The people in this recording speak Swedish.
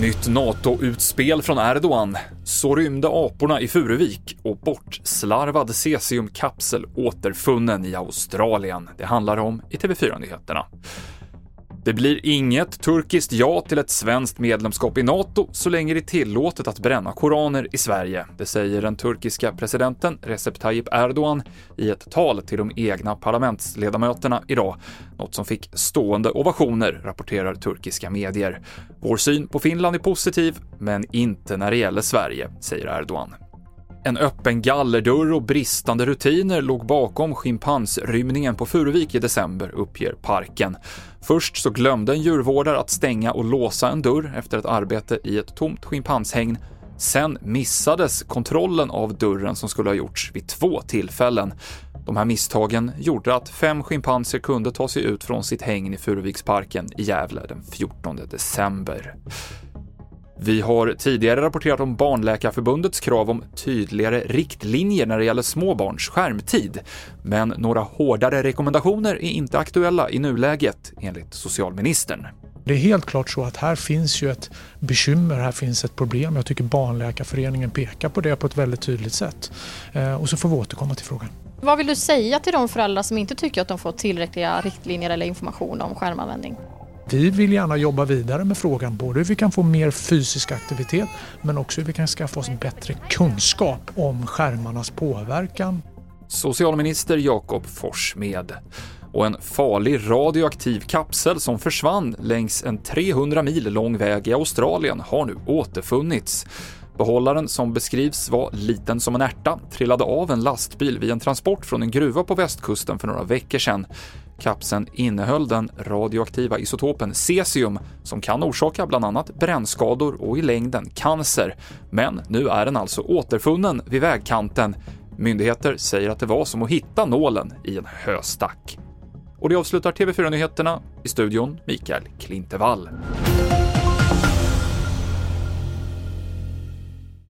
Nytt NATO-utspel från Erdogan. Så rymde aporna i Furuvik och bortslarvad cesiumkapsel återfunnen i Australien. Det handlar om i TV4-nyheterna. Det blir inget turkiskt ja till ett svenskt medlemskap i NATO så länge det är tillåtet att bränna koraner i Sverige. Det säger den turkiska presidenten Recep Tayyip Erdogan i ett tal till de egna parlamentsledamöterna idag. Något som fick stående ovationer, rapporterar turkiska medier. Vår syn på Finland är positiv, men inte när det gäller Sverige, säger Erdogan. En öppen gallerdörr och bristande rutiner låg bakom schimpansrymningen på Furuvik i december, uppger parken. Först så glömde en djurvårdare att stänga och låsa en dörr efter ett arbete i ett tomt schimpanshägn. Sen missades kontrollen av dörren som skulle ha gjorts vid två tillfällen. De här misstagen gjorde att fem schimpanser kunde ta sig ut från sitt hägn i Furuviksparken i Gävle den 14 december. Vi har tidigare rapporterat om Barnläkarförbundets krav om tydligare riktlinjer när det gäller små barns skärmtid, men några hårdare rekommendationer är inte aktuella i nuläget, enligt socialministern. Det är helt klart så att här finns ju ett bekymmer, här finns ett problem. Jag tycker Barnläkarföreningen pekar på det på ett väldigt tydligt sätt. Eh, och så får vi återkomma till frågan. Vad vill du säga till de föräldrar som inte tycker att de får tillräckliga riktlinjer eller information om skärmanvändning? Vi vill gärna jobba vidare med frågan, både hur vi kan få mer fysisk aktivitet men också hur vi kan skaffa oss bättre kunskap om skärmarnas påverkan. Socialminister Jakob Forssmed. Och en farlig radioaktiv kapsel som försvann längs en 300 mil lång väg i Australien har nu återfunnits. Behållaren, som beskrivs vara liten som en ärta, trillade av en lastbil vid en transport från en gruva på västkusten för några veckor sedan. Kapseln innehöll den radioaktiva isotopen cesium som kan orsaka bland annat brännskador och i längden cancer. Men nu är den alltså återfunnen vid vägkanten. Myndigheter säger att det var som att hitta nålen i en höstack. Och det avslutar TV4-nyheterna. I studion Mikael Klintevall.